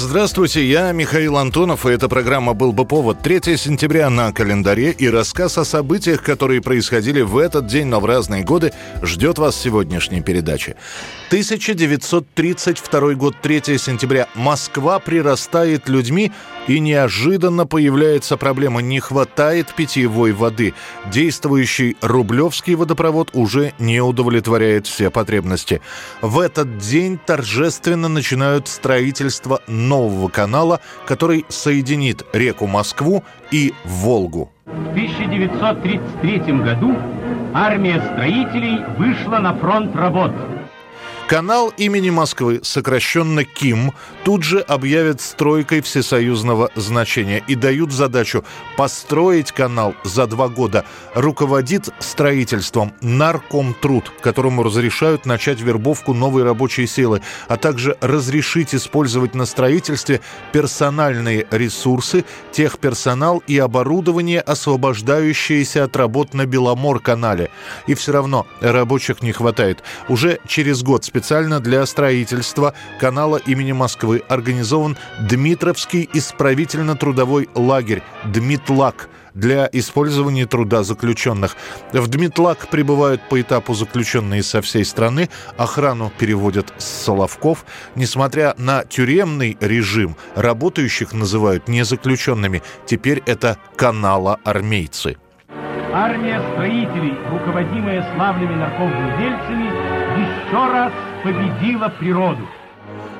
Здравствуйте, я Михаил Антонов, и эта программа «Был бы повод». 3 сентября на календаре и рассказ о событиях, которые происходили в этот день, но в разные годы, ждет вас сегодняшней передачи. 1932 год, 3 сентября. Москва прирастает людьми, и неожиданно появляется проблема. Не хватает питьевой воды. Действующий Рублевский водопровод уже не удовлетворяет все потребности. В этот день торжественно начинают строительство нового канала, который соединит реку Москву и Волгу. В 1933 году армия строителей вышла на фронт работ – Канал имени Москвы, сокращенно КИМ, тут же объявят стройкой всесоюзного значения и дают задачу построить канал за два года. Руководит строительством Наркомтруд, которому разрешают начать вербовку новой рабочей силы, а также разрешить использовать на строительстве персональные ресурсы, техперсонал и оборудование, освобождающиеся от работ на Беломор-канале. И все равно рабочих не хватает. Уже через год специалисты специально для строительства канала имени Москвы организован Дмитровский исправительно-трудовой лагерь «Дмитлак», для использования труда заключенных. В Дмитлак прибывают по этапу заключенные со всей страны, охрану переводят с Соловков. Несмотря на тюремный режим, работающих называют не заключенными. Теперь это канала армейцы. Армия строителей, руководимая славными нарковладельцами, еще раз победила природу.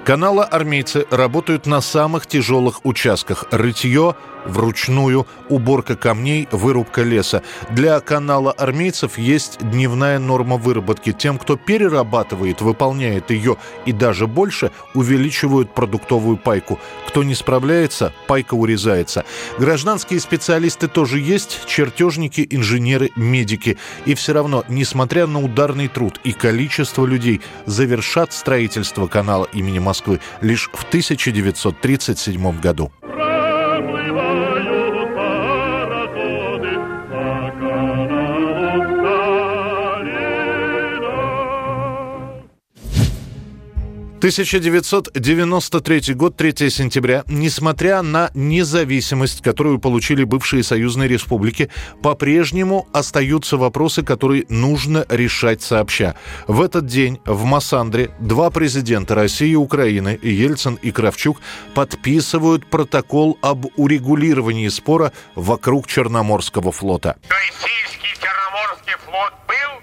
Канала армейцы работают на самых тяжелых участках. Рытье, вручную, уборка камней, вырубка леса. Для канала армейцев есть дневная норма выработки. Тем, кто перерабатывает, выполняет ее и даже больше, увеличивают продуктовую пайку. Кто не справляется, пайка урезается. Гражданские специалисты тоже есть, чертежники, инженеры, медики. И все равно, несмотря на ударный труд и количество людей, завершат строительство канала имени Москвы лишь в 1937 году. 1993 год, 3 сентября. Несмотря на независимость, которую получили бывшие союзные республики, по-прежнему остаются вопросы, которые нужно решать сообща. В этот день в Массандре два президента России и Украины, Ельцин и Кравчук, подписывают протокол об урегулировании спора вокруг Черноморского флота. Российский Черноморский флот был,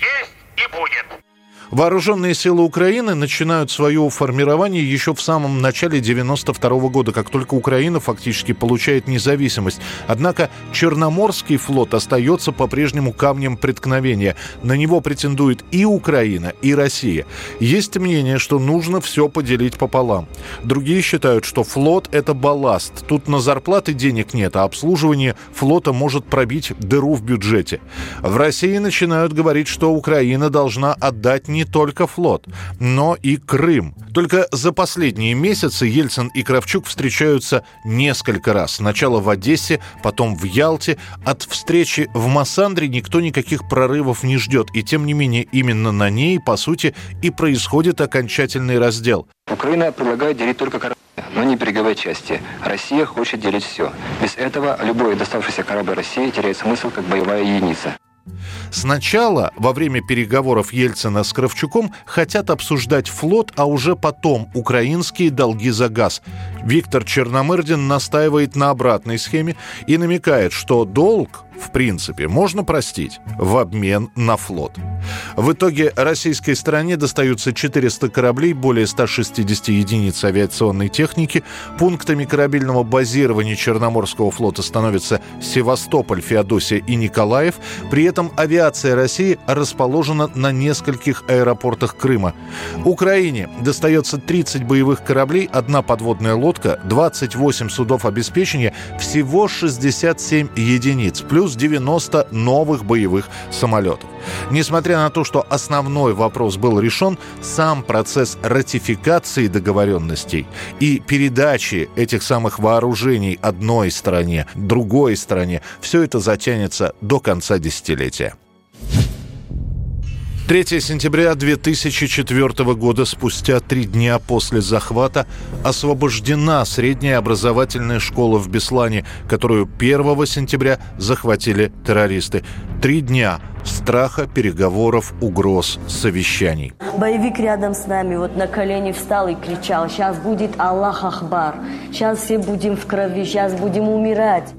есть и будет. Вооруженные силы Украины начинают свое формирование еще в самом начале 92 -го года, как только Украина фактически получает независимость. Однако Черноморский флот остается по-прежнему камнем преткновения. На него претендует и Украина, и Россия. Есть мнение, что нужно все поделить пополам. Другие считают, что флот – это балласт. Тут на зарплаты денег нет, а обслуживание флота может пробить дыру в бюджете. В России начинают говорить, что Украина должна отдать не только флот, но и Крым. Только за последние месяцы Ельцин и Кравчук встречаются несколько раз. Сначала в Одессе, потом в Ялте. От встречи в Массандре никто никаких прорывов не ждет. И тем не менее именно на ней, по сути, и происходит окончательный раздел. Украина предлагает делить только корабли, но не береговые части. Россия хочет делить все. Без этого любой доставшийся корабль России теряет смысл как боевая единица. Сначала, во время переговоров Ельцина с Кравчуком, хотят обсуждать флот, а уже потом украинские долги за газ. Виктор Черномырдин настаивает на обратной схеме и намекает, что долг в принципе, можно простить в обмен на флот. В итоге российской стороне достаются 400 кораблей, более 160 единиц авиационной техники. Пунктами корабельного базирования Черноморского флота становятся Севастополь, Феодосия и Николаев. При этом авиация России расположена на нескольких аэропортах Крыма. Украине достается 30 боевых кораблей, одна подводная лодка, 28 судов обеспечения, всего 67 единиц, плюс плюс 90 новых боевых самолетов. Несмотря на то, что основной вопрос был решен, сам процесс ратификации договоренностей и передачи этих самых вооружений одной стране, другой стране, все это затянется до конца десятилетия. 3 сентября 2004 года, спустя три дня после захвата, освобождена средняя образовательная школа в Беслане, которую 1 сентября захватили террористы. Три дня страха, переговоров, угроз, совещаний. Боевик рядом с нами вот на колени встал и кричал, сейчас будет Аллах Ахбар, сейчас все будем в крови, сейчас будем умирать.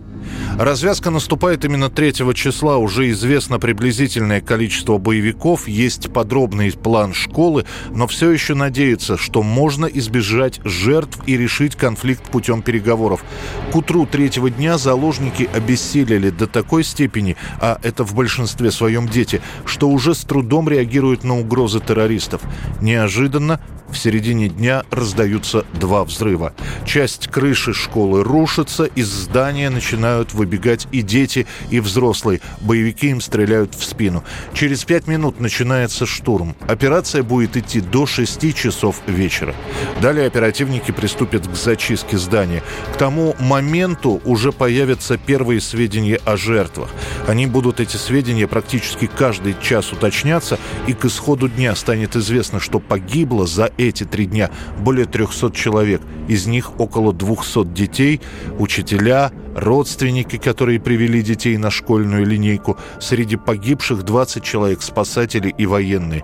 Развязка наступает именно 3 числа. Уже известно приблизительное количество боевиков, есть подробный план школы, но все еще надеется, что можно избежать жертв и решить конфликт путем переговоров. К утру третьего дня заложники обессилели до такой степени, а это в большинстве своем дети, что уже с трудом реагируют на угрозы террористов. Неожиданно в середине дня раздаются два взрыва. Часть крыши школы рушится, из здания начинают выбегать и дети, и взрослые. Боевики им стреляют в спину. Через пять минут начинается штурм. Операция будет идти до 6 часов вечера. Далее оперативники приступят к зачистке здания. К тому моменту уже появятся первые сведения о жертвах. Они будут, эти сведения, практически каждый час уточняться, и к исходу дня станет известно, что погибло за эти три дня более 300 человек. Из них около 200 детей, учителя, родственники, которые привели детей на школьную линейку. Среди погибших 20 человек, спасатели и военные.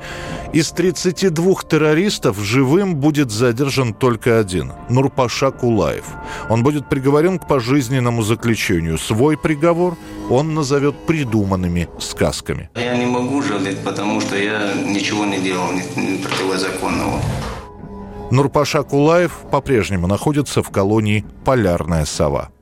Из 32 террористов живым будет задержан только один – Нурпаша Кулаев. Он будет приговорен к пожизненному заключению. Свой приговор он назовет придуманными сказками. Я не могу жалеть, потому что я ничего не делал противозаконного. Нурпаша Кулаев по-прежнему находится в колонии «Полярная сова».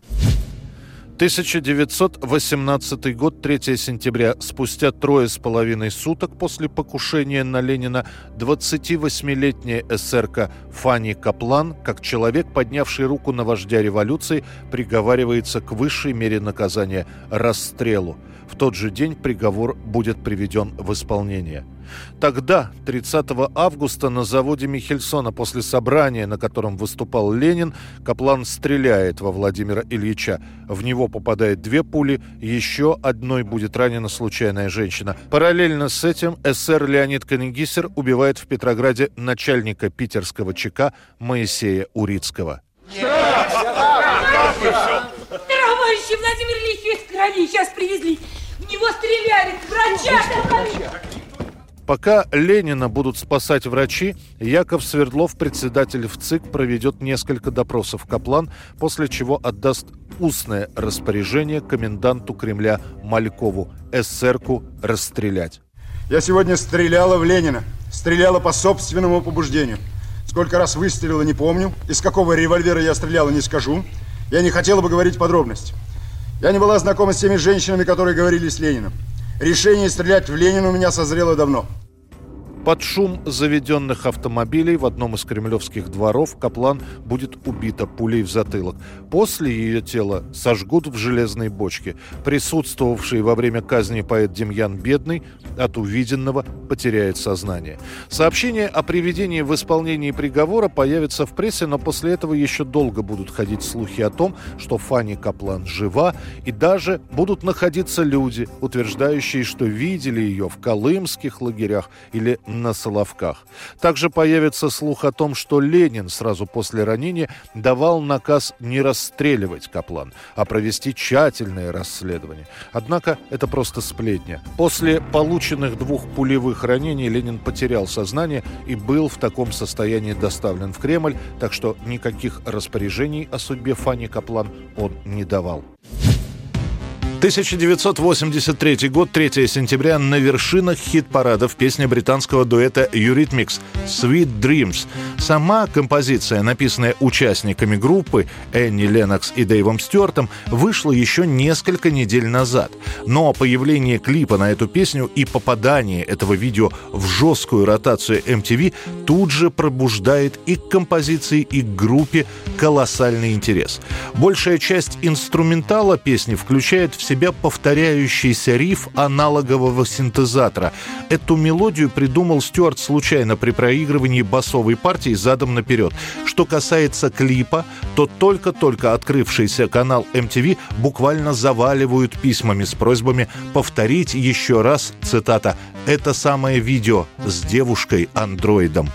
1918 год, 3 сентября. Спустя трое с половиной суток после покушения на Ленина 28-летняя эсерка Фанни Каплан, как человек, поднявший руку на вождя революции, приговаривается к высшей мере наказания – расстрелу. В тот же день приговор будет приведен в исполнение – Тогда, 30 августа, на заводе Михельсона после собрания, на котором выступал Ленин, Каплан стреляет во Владимира Ильича. В него попадает две пули, еще одной будет ранена случайная женщина. Параллельно с этим СССР Леонид Канегисер убивает в Петрограде начальника питерского ЧК Моисея Урицкого. Товарищи, Владимир Ильич крови, сейчас привезли. В него стреляли, врача! Пока Ленина будут спасать врачи, Яков Свердлов, председатель в ЦИК, проведет несколько допросов Каплан, после чего отдаст устное распоряжение коменданту Кремля Малькову эсерку расстрелять. Я сегодня стреляла в Ленина. Стреляла по собственному побуждению. Сколько раз выстрелила, не помню. Из какого револьвера я стреляла, не скажу. Я не хотела бы говорить подробности. Я не была знакома с теми женщинами, которые говорили с Лениным. Решение стрелять в Ленина у меня созрело давно. Под шум заведенных автомобилей в одном из кремлевских дворов Каплан будет убита пулей в затылок. После ее тело сожгут в железной бочке. Присутствовавший во время казни поэт Демьян Бедный от увиденного потеряет сознание. Сообщение о приведении в исполнении приговора появится в прессе, но после этого еще долго будут ходить слухи о том, что Фанни Каплан жива, и даже будут находиться люди, утверждающие, что видели ее в колымских лагерях или на Соловках. Также появится слух о том, что Ленин сразу после ранения давал наказ не расстреливать Каплан, а провести тщательное расследование. Однако это просто сплетня. После полученных двух пулевых ранений Ленин потерял сознание и был в таком состоянии доставлен в Кремль, так что никаких распоряжений о судьбе Фани Каплан он не давал. 1983 год, 3 сентября, на вершинах хит-парадов песня британского дуэта Eurythmics «Sweet Dreams». Сама композиция, написанная участниками группы Энни Леннокс и Дэйвом Стюартом, вышла еще несколько недель назад. Но появление клипа на эту песню и попадание этого видео в жесткую ротацию MTV тут же пробуждает и к композиции, и к группе колоссальный интерес. Большая часть инструментала песни включает в себя повторяющийся риф аналогового синтезатора. Эту мелодию придумал Стюарт случайно при проигрывании басовой партии задом наперед. Что касается клипа, то только-только открывшийся канал MTV буквально заваливают письмами с просьбами повторить еще раз, цитата, «это самое видео с девушкой-андроидом».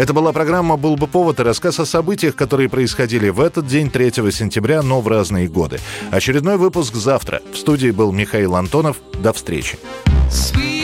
Это была программа «Был бы повод» и рассказ о событиях, которые происходили в этот день, 3 сентября, но в разные годы. Очередной выпуск завтра. В студии был Михаил Антонов. До встречи. Sweet